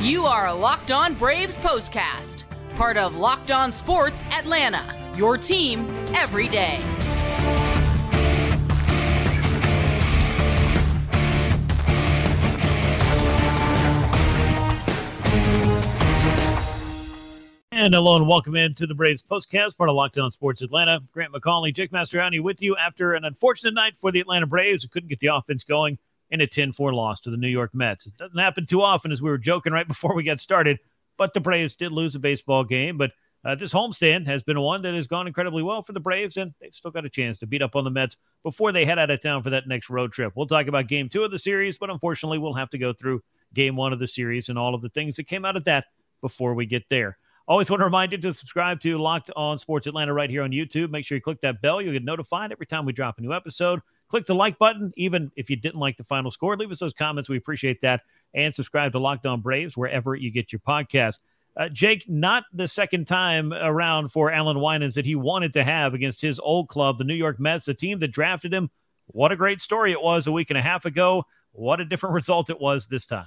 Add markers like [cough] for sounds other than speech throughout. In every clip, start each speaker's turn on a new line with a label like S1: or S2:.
S1: You are a Locked On Braves postcast, part of Locked On Sports Atlanta, your team every day.
S2: And hello and welcome into the Braves postcast, part of Locked On Sports Atlanta. Grant McAuley, Jake Mastroianni with you after an unfortunate night for the Atlanta Braves who couldn't get the offense going in a 10 4 loss to the New York Mets. It doesn't happen too often, as we were joking right [laughs] before we got started, but the Braves did lose a baseball game. But uh, this homestand has been one that has gone incredibly well for the Braves, and they've still got a chance to beat up on the Mets before they head out of town for that next road trip. We'll talk about game two of the series, but unfortunately, we'll have to go through game one of the series and all of the things that came out of that before we get there. Always want to remind you to subscribe to Locked On Sports Atlanta right here on YouTube. Make sure you click that bell. You'll get notified every time we drop a new episode. Click the like button, even if you didn't like the final score. Leave us those comments. We appreciate that. And subscribe to Locked On Braves wherever you get your podcast. Uh, Jake, not the second time around for Allan Winans that he wanted to have against his old club, the New York Mets, the team that drafted him. What a great story it was a week and a half ago. What a different [laughs] result it was this time.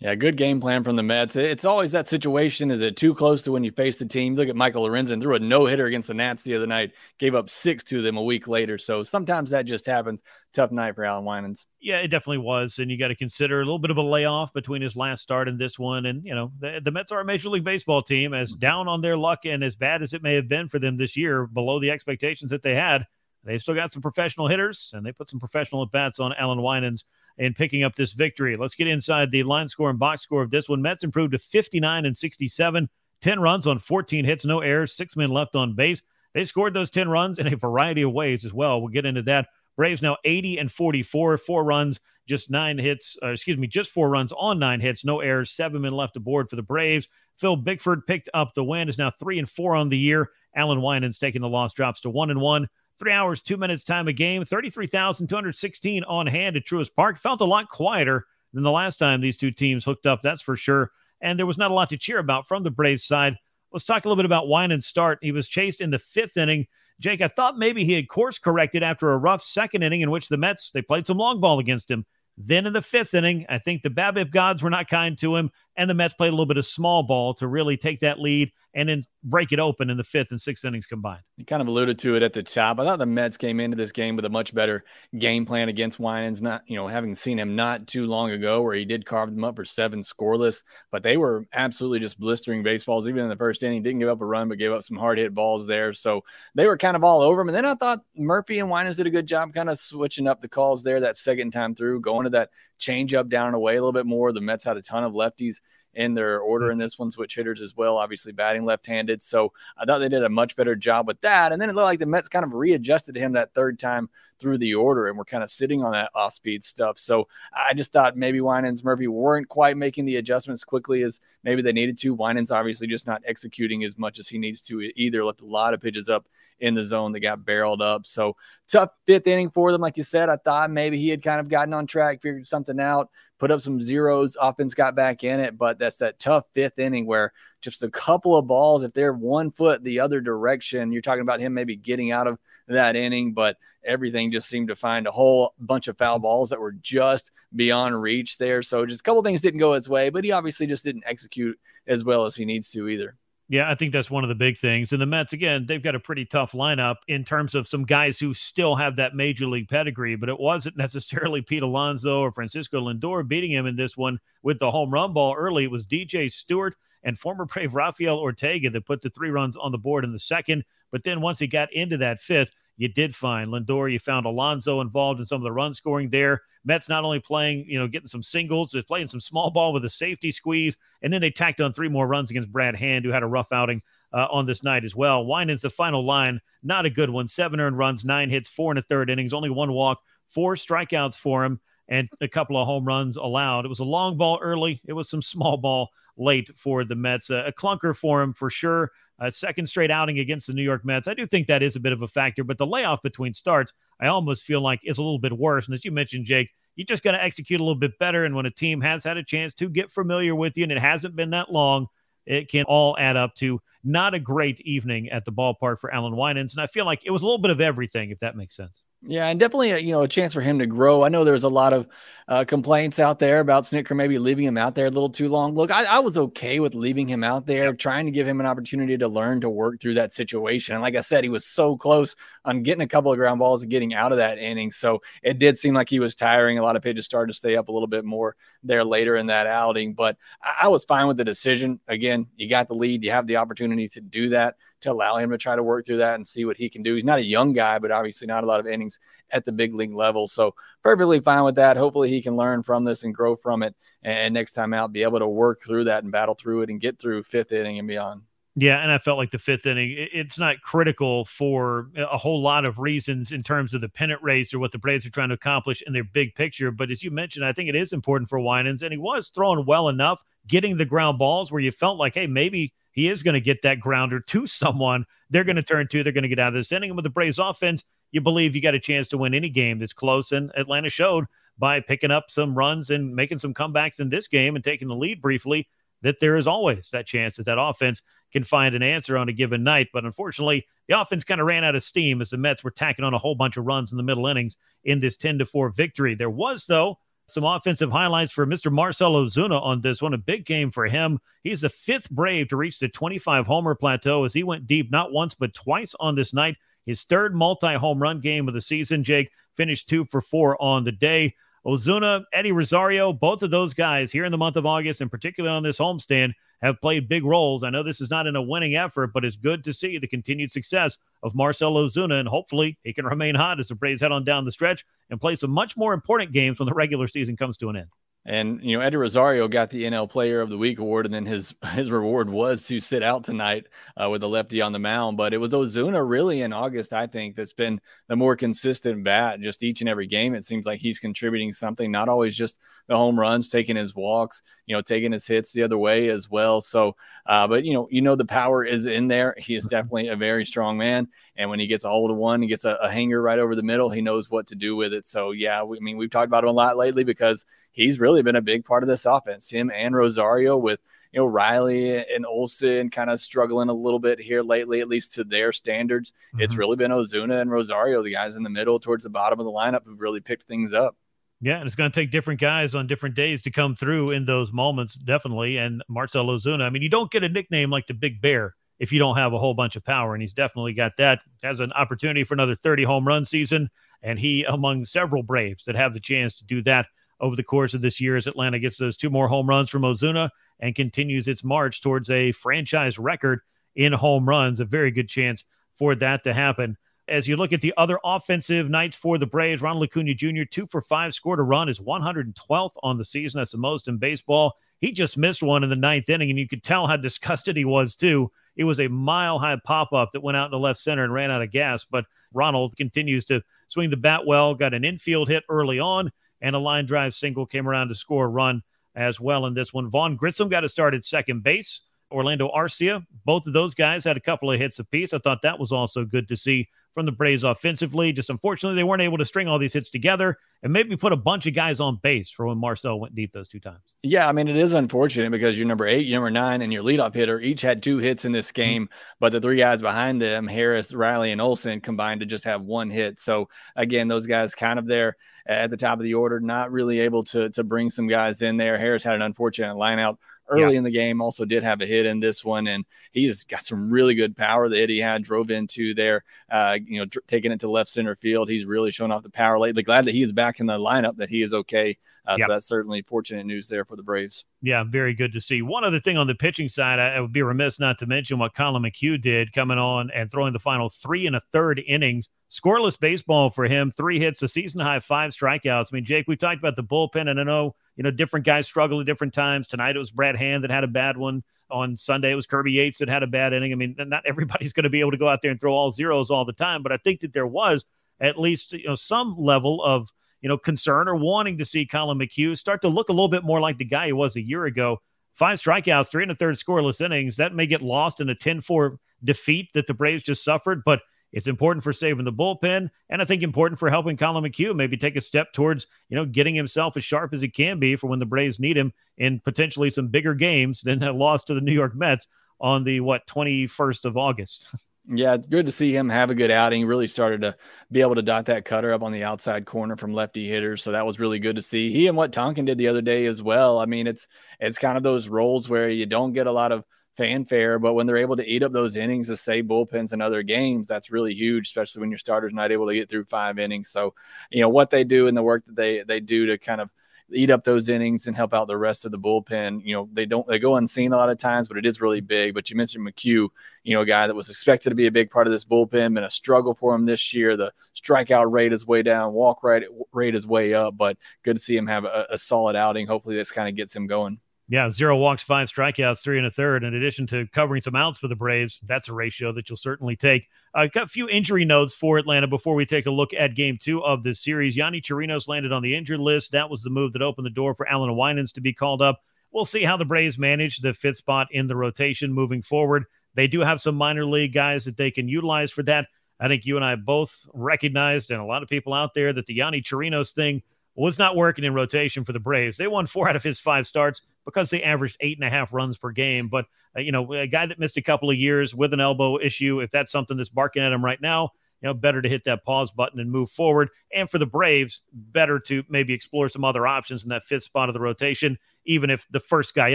S3: Yeah, good game plan from the Mets. It's always that situation. Is it too close to when you face the team? Look at Michael Lorenzen threw a no hitter against the Nats the other night, gave up six to them a week later. So sometimes that just happens. Tough night for Allan Winans.
S2: Yeah, it definitely was. And you got to consider a little bit of a layoff between his last start and this one. And, you know, the, the Mets are a Major League Baseball team, as mm-hmm. down on their luck and as bad as it may have been for them this year, below the expectations that they had. They've still got some professional hitters, and they put some professional at bats on Allan Winans in picking up this victory. Let's get inside the line score and box score of this one. Mets improved to 59 and 67, 10 runs on 14 hits, no errors, six men left on base. They scored those 10 runs in a variety of ways as well. We'll get into that. Braves now 80 and 44, four runs, just nine hits, uh, excuse me, just four runs on nine hits, no errors, seven men left aboard for the Braves. Phil Bickford picked up the win, is now three and four on the year. Allan Winans taking the loss, drops to one and one. Three hours, two minutes time a game, 33,216 on hand at Truist Park. Felt a lot quieter than the last time these two teams hooked up, that's for sure. And there was not a lot to cheer about from the Braves side. Let's talk a little bit about Winans' start. He was chased in the fifth inning. Jake, I thought maybe he had course corrected after a rough second inning in which the Mets they played some long ball against him. Then in the fifth inning, I think the BABIP gods were not kind to him, and the Mets played a little bit of small ball to really take that lead and then break it open in the fifth and sixth innings combined.
S3: You kind of alluded to it at the top. I thought the Mets came into this game with a much better game plan against Winans. Not, you know, having seen him not too long ago where he did carve them up for seven scoreless, but they were absolutely just blistering baseballs. Even in the first inning, didn't give up a run, but gave up some hard hit balls there. So they were kind of all over him. And then I thought Murphy and Winans did a good job kind of switching up the calls there that second time through, going to that change up down and away a little bit more. The Mets had a ton of lefties in their order in this one, switch hitters as well, obviously batting left handed. So I thought they did a much better job with that. And then it looked like the Mets kind of readjusted him that third time through the order and we're kind of sitting on that off speed stuff. So I just thought maybe Winans Murphy weren't quite making the adjustments quickly as maybe they needed to. Winans obviously just not executing as much as he needs to either. Left a lot of pitches up in the zone that got barreled up. So tough fifth inning for them. Like you said, I thought maybe he had kind of gotten on track, figured something out put up some zeros. Offense got back in it, but that's that tough fifth inning where just a couple of balls, if they're one foot the other direction, you're talking about him maybe getting out of that inning, but everything just seemed to find a whole bunch of foul balls that were just beyond reach there. So just a couple things didn't go his way, but he obviously just didn't execute as well as he needs to either.
S2: Yeah, I think that's one of the big things. And the Mets, again, they've got a pretty tough lineup in terms of some guys who still have that major league pedigree, but it wasn't [laughs] necessarily Pete Alonso or Francisco Lindor beating him in this one with the home run ball early. It was DJ Stewart and former Brave Rafael Ortega that put the three runs on the board in the second. But then once he got into that fifth, you did find Lindor. You found Alonso involved in some of the run scoring there. Mets not only playing, you know, getting some singles, they're playing some small ball with a safety squeeze, and then they tacked on three more runs against Brad Hand, who had a rough outing uh, on this night as well. Winans the final line, not a good one. Seven earned runs, nine hits, four in a third innings, only one walk, four strikeouts for him, and a couple of home runs allowed. It was a long ball early. It was some [laughs] small ball late for the Mets. a clunker for him for sure. A second straight outing against the New York Mets. I do think that is a bit of a factor, but the layoff between starts, I almost feel like is a little bit worse. And as you mentioned, Jake, you just got to execute a little bit better. And when a team has had a chance to get familiar with you and it hasn't been that long, it can all add up to not a great evening at the ballpark for Allan Winans. And I feel like it was a little bit of everything, if that makes sense.
S3: Yeah, and definitely a, you know a chance for him to grow. I know there's a lot of uh, complaints out there about Snitker maybe leaving him out there a little too long. Look, I, I, was okay with leaving him out there, trying to give him an opportunity to learn to work through that situation. And like I said, he was so close on getting a couple of ground balls and getting out of that inning. So it did seem like he was tiring. A lot of pitches started to stay up a little bit more there later in that outing. But I, I was fine with the decision. Again, you got the lead, you have the opportunity to do that to allow him to try to work through that and see what he can do. He's not a young guy, but obviously not a lot of innings at the big league level. So perfectly fine with that. Hopefully he can learn from this and grow from it. And next time out, be able to work through that and battle through it and get through fifth inning and beyond.
S2: Yeah, and I felt like the fifth inning, it's not critical for a whole lot of reasons in terms of the pennant race or what the Braves are trying to accomplish in their big picture. But as you mentioned, I think it is important for Winans, and he was throwing well enough, getting the ground balls where you felt like, hey, maybe he is going to get that grounder to someone. They're going to turn to, they're going to get out of this inning. And with the Braves offense, you believe you got a chance to win any game that's close. And Atlanta showed by picking up some runs and making some comebacks in this game and taking the lead briefly that there is always that chance that that offense can find an answer on a given night. But unfortunately, the offense kind of ran out of steam as the Mets were tacking on a whole bunch of runs in the middle innings in this 10 to 4 victory. There was, though, some offensive highlights for Mr. Marcell Ozuna on this one. A big game for him. He's the fifth Brave to reach the 25 homer plateau as he went deep not once but twice on this night. His third multi home run game of the season. Jake finished two for four on the day. Ozuna, Eddie Rosario, both of those guys here in the month of August, and particularly on this homestand, have played big roles. I know this is not in a winning effort, but it's good to see the continued success of Marcell Ozuna, and hopefully he can remain hot as the Braves head on down the stretch and play some much more important games when the regular season comes to an end.
S3: And you know, Eddie Rosario got the NL Player of the Week award, and then his [laughs] his reward was to sit out tonight uh, with the lefty on the mound. But it was Ozuna really in August, I think, that's been the more consistent bat. Just each and every game, it seems like he's contributing something. Not always just the home runs, taking his walks, you know, taking his hits the other way as well. So, uh, but you know, you know, the power is in there. He is definitely a very strong man, and when he gets a hold of one, he gets a, a hanger right over the middle. He knows what to do with it. So, yeah, we, I mean, we've talked about him a lot lately because he's really been a big part of this offense. Him and Rosario with you know Riley and Olson kind of struggling a little bit here lately, at least to their standards. Mm-hmm. It's really been Ozuna and Rosario, the guys in the middle towards the bottom of the lineup, who've really picked things up.
S2: Yeah, and it's going to take different guys on different days to come through in those moments, definitely. And Marcell Ozuna, I mean, you don't get a nickname like the Big Bear if you don't have a whole bunch of power, and he's definitely got that. Has an opportunity for another 30 home run season, and he among several Braves that have the chance to do that over the course of this year as Atlanta gets those two more home runs from Ozuna and continues its march towards a franchise record in home runs. A very good chance for that to happen. As you look at the other offensive nights for the Braves, Ronald Acuna Jr., two for five, scored a run, is 112th on the season. That's the most in baseball. He just missed one in the ninth inning, and you could tell how disgusted he was, too. It was a mile high pop up that went out in the left center and ran out of gas. But Ronald continues to swing the bat well, got an infield hit early on, and a line drive single came around to score a run as well in this one. Vaughn Grissom got to start at second base. Orlando Arcia, both of those guys had a couple of hits apiece. I thought that was also good to see from the Braves offensively. Just unfortunately, they weren't able to string all these hits together and maybe put a bunch of guys on base for when Marcell went deep those two times.
S3: Yeah, I mean, it is unfortunate because your number eight, your number nine, and your leadoff hitter each had two hits in this game, mm-hmm. but the three guys behind them, Harris, Riley, and Olson, combined to just have one hit. So again, those guys kind of there at the top of the order, not really able to to bring some guys in there. Harris had an unfortunate line out early yeah. in the game. Also did have a hit in this one, and he's got some really good power that he had drove into there. Uh, you know, dr- taking it to left center field. He's really shown off the power lately. Glad that he is back in the lineup. That he is okay. Uh, yep. So that's certainly fortunate news there for the Braves.
S2: Yeah, very good to see. One other thing on the pitching side, I, I would be remiss not to mention what Collin McHugh did coming on and throwing the final three and a third innings. Scoreless baseball for him, three hits, a season high five strikeouts. I mean, Jake, we talked about the bullpen, and I know you know, different guys struggle at different times. Tonight it was Brad Hand that had a bad one. On Sunday it was Kirby Yates that had a bad inning. I mean, not everybody's [laughs] going to be able to go out there and throw all zeros all the time, but I think that there was at least you know some level of you know concern or wanting to see Collin McHugh start to look a little bit more like the guy he was a year ago. Five strikeouts, three and a third scoreless innings. That may get lost in a 10-4 defeat that the Braves just suffered, but it's important for saving the bullpen, and I think important for helping Collin McHugh maybe take a step towards, you know, getting himself as sharp as he can be for when the Braves need him in potentially some bigger games than a loss to the New York Mets on the what 21st of August. [laughs]
S3: Yeah, it's good to see him have a good outing. Really started to be able to dot that cutter up on the outside corner from lefty hitters. So that was really good to see. He and what Tonkin did the other day as well. I mean, it's it's kind of those roles where you don't get a lot of fanfare, but when they're able to eat up those innings to save bullpens in other games, that's really huge, especially when your starter's not able to get through five innings. So, you know, what they do and the work that they they do to kind of eat up those innings and help out the rest of the bullpen. You know, they don't they go unseen a lot of times, but it is really big. But you mentioned McHugh, you know, a guy that was expected to be a big part of this bullpen, been a struggle for him this year. The strikeout rate is way down, walk rate rate is way up, but good to see him have a, a solid outing. Hopefully, this kind of gets him going.
S2: Yeah, zero walks, five strikeouts, three and a third. In addition to covering some outs for the Braves, that's a ratio that you'll certainly take. I've got a few injury notes for Atlanta before we take a look at game two of this series. Yonny Chirinos landed on the injured list. That was the move that opened the door for Allan Winans to be called up. We'll see how the Braves manage the fifth spot in the rotation moving forward. They do have some minor league guys that they can utilize for that. I think you and I both recognized, and a lot of people out there, that the Yonny Chirinos thing was not working in rotation for the Braves. They won four out of his five starts because they averaged eight and a half runs per game. But, uh, you know, a guy that missed a couple of years with an elbow issue, if that's something that's barking at him right now, you know, better to hit that pause button and move forward. And for the Braves, better to maybe explore some other options in that fifth spot of the rotation, even if the first guy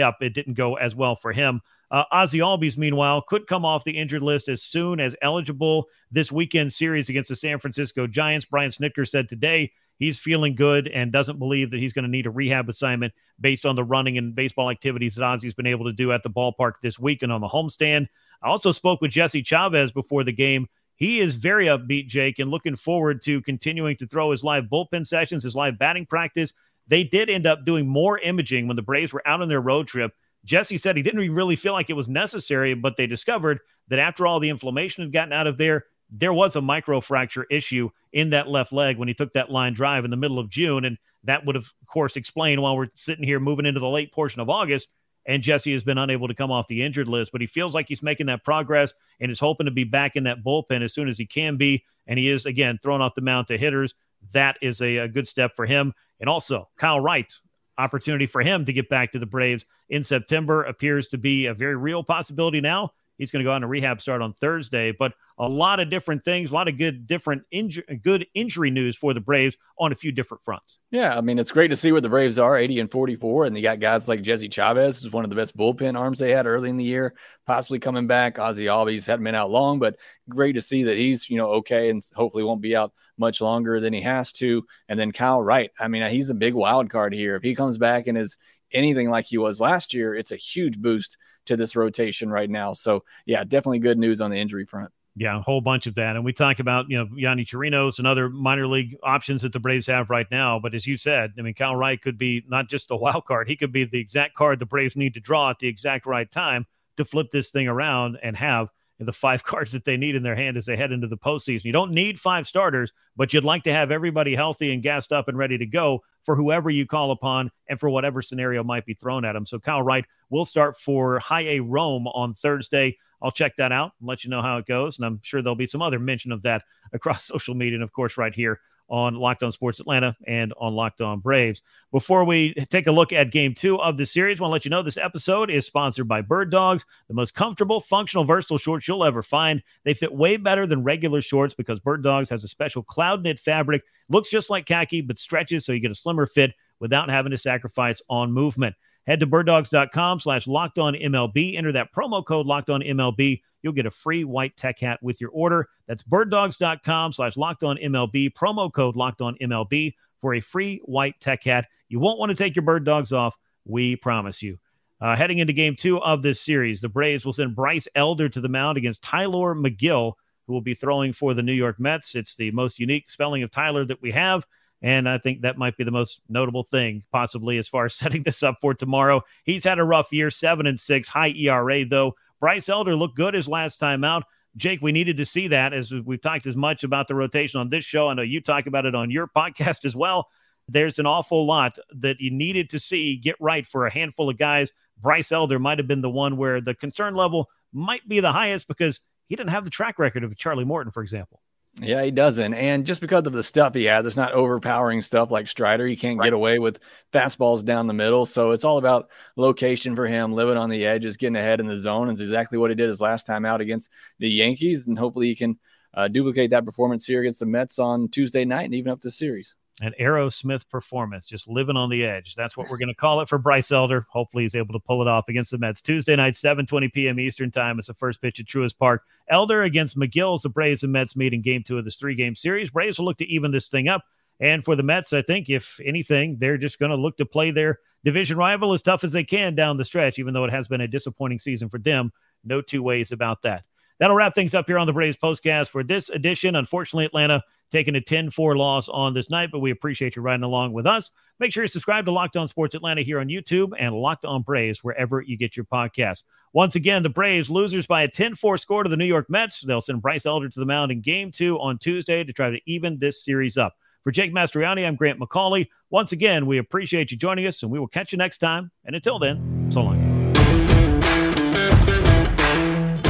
S2: up, it didn't go as well for him. Uh, Ozzie Albies, meanwhile, could come off the injured list as soon as eligible this weekend series against the San Francisco Giants. Brian Snitker said today he's feeling good and doesn't believe that he's going to need a rehab assignment based on the running and baseball activities that Ozzie's been able to do at the ballpark this week and on the homestand. I also spoke with Jesse Chavez before the game. He is very upbeat, Jake, and looking forward to continuing to throw his live bullpen sessions, his live batting practice. They did end up doing more imaging when the Braves were out on their road trip. Jesse said he didn't really feel like it was necessary, but they discovered that after all the inflammation had gotten out of there, there was a microfracture issue in that left leg when he took that line drive in the middle of June. And that would, of course, explain why we're sitting here moving into the late portion of August. And Jesse has been unable to come off the injured list, but he feels like he's making that progress and is hoping to be back in that bullpen as soon as he can be. And he is, again, thrown off the mound to hitters. That is a, a good step for him. And also, Kyle Wright, opportunity for him to get back to the Braves in September appears to be a very real possibility now. He's going to go on a rehab start on Thursday, but a lot of different things, a lot of good different inju- good injury news for the Braves on a few different fronts.
S3: Yeah, I mean it's great to see where the Braves are, 80 and 44, and they got guys like Jesse Chavez, who's one of the best bullpen arms they had early in the year, possibly coming back. Ozzie Albies hadn't been out long, but great to see that he's you know okay and hopefully won't be out much longer than he has to. And then Kyle Wright, I mean he's a big wild card here. If he comes back and is anything like he was last year, it's a huge boost to this rotation right now. So yeah, definitely good news on the injury front.
S2: Yeah, a whole bunch of that. And we talk about, you know, Yonny Chirinos and other minor league options that the Braves have right now. But as you said, I mean, Kyle Wright could be not just a wild card, he could be the exact card the Braves need to draw at the exact right time to flip this thing around and have the five [laughs] cards that they need in their hand as they head into the postseason. You don't need five starters, but you'd like to have everybody healthy and gassed up and ready to go for whoever you call upon and for whatever scenario might be thrown at them. So Kyle Wright will start for High A Rome on Thursday. I'll check that out and let you know how it goes. And I'm sure there'll be some other mention of that [laughs] across social media and, of course, right here on Locked On Sports Atlanta and on Locked On Braves. Before we take a look at game two of the series, I want to let you know this episode is sponsored by Bird Dogs, the most comfortable, functional, versatile shorts you'll ever find. They fit way better than regular shorts because Bird Dogs has a special cloud knit fabric. Looks just like khaki, but stretches so you get a slimmer fit without having to sacrifice on movement. Head to birddogs.com slash locked on MLB. Enter that promo code locked on MLB. You'll get a free white tech hat with your order. That's birddogs.com slash locked on MLB. Promo code locked on MLB for a free white tech hat. You won't want to take your bird dogs off. We promise you. Uh, heading into game two of this series, the Braves will send Bryce Elder to the mound against Tylor Megill, who will be throwing for the New York Mets. It's the most unique spelling of Tyler that we have. And I think that might be the most notable thing, possibly, as far as [laughs] setting this up for tomorrow. He's had a rough year, seven and six, high ERA, though. Bryce Elder looked good his last time out. Jake, we needed to see that as we've talked as much about the rotation on this show. I know you talk about it on your [laughs] podcast as well. There's an awful lot that you needed to see get right for a handful of guys. Bryce Elder might have been the one where the concern level might be the highest because he didn't have the track record of Charlie Morton, for example.
S3: Yeah, he doesn't. And just because of the stuff he has, it's not overpowering stuff like Strider. He can't right. get away with fastballs down the middle. So it's all about location for him, living on the edges, getting ahead in the zone. Is exactly what he did his last time out against the Yankees. And hopefully he can uh, duplicate that performance here against the Mets on Tuesday night and even up the series
S2: an Aerosmith performance, just living on the edge. That's what we're going to call it for Bryce Elder. Hopefully, he's able to pull it off against the Mets Tuesday night, 7:20 p.m. Eastern Time. It's the first pitch at Truist Park. Elder against Megill's. the Braves and Mets meet in Game Two of this three-game series. Braves will look to even this thing up, and for the Mets, I think if anything, they're just going to look to play their division rival as tough as they can down the stretch. Even though it has been a disappointing season for them, no two ways about that. That'll wrap things up here on the Braves postcast for this edition. Unfortunately, Atlanta taking a 10 4 loss on this night, but we appreciate you riding along with us. Make sure you subscribe to Locked On Sports Atlanta here on YouTube and Locked On Braves wherever you get your podcast. Once again, the Braves losers by a 10 4 score to the New York Mets. They'll send Bryce Elder to the mound in game two on Tuesday to try to even this series up. For Jake Mastroianni, I'm Grant McAuley. Once again, we appreciate you joining us, and we will catch you next time. And until then, so long.